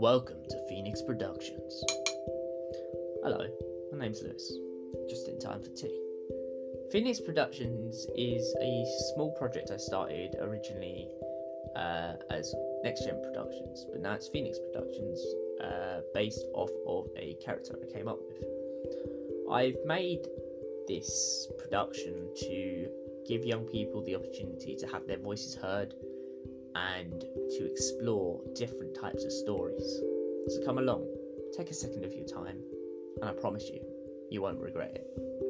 Welcome to Phoenix Productions. Hello, my name's Lewis, just in time for tea. Phoenix Productions is a small project I started originally uh, as Next Gen Productions, but now it's Phoenix Productions, uh, based off of a character I came up with. I've made this production to give young people the opportunity to have their voices heard and to explore different types of stories. So come along, take a second of your time, and I promise you, you won't regret it.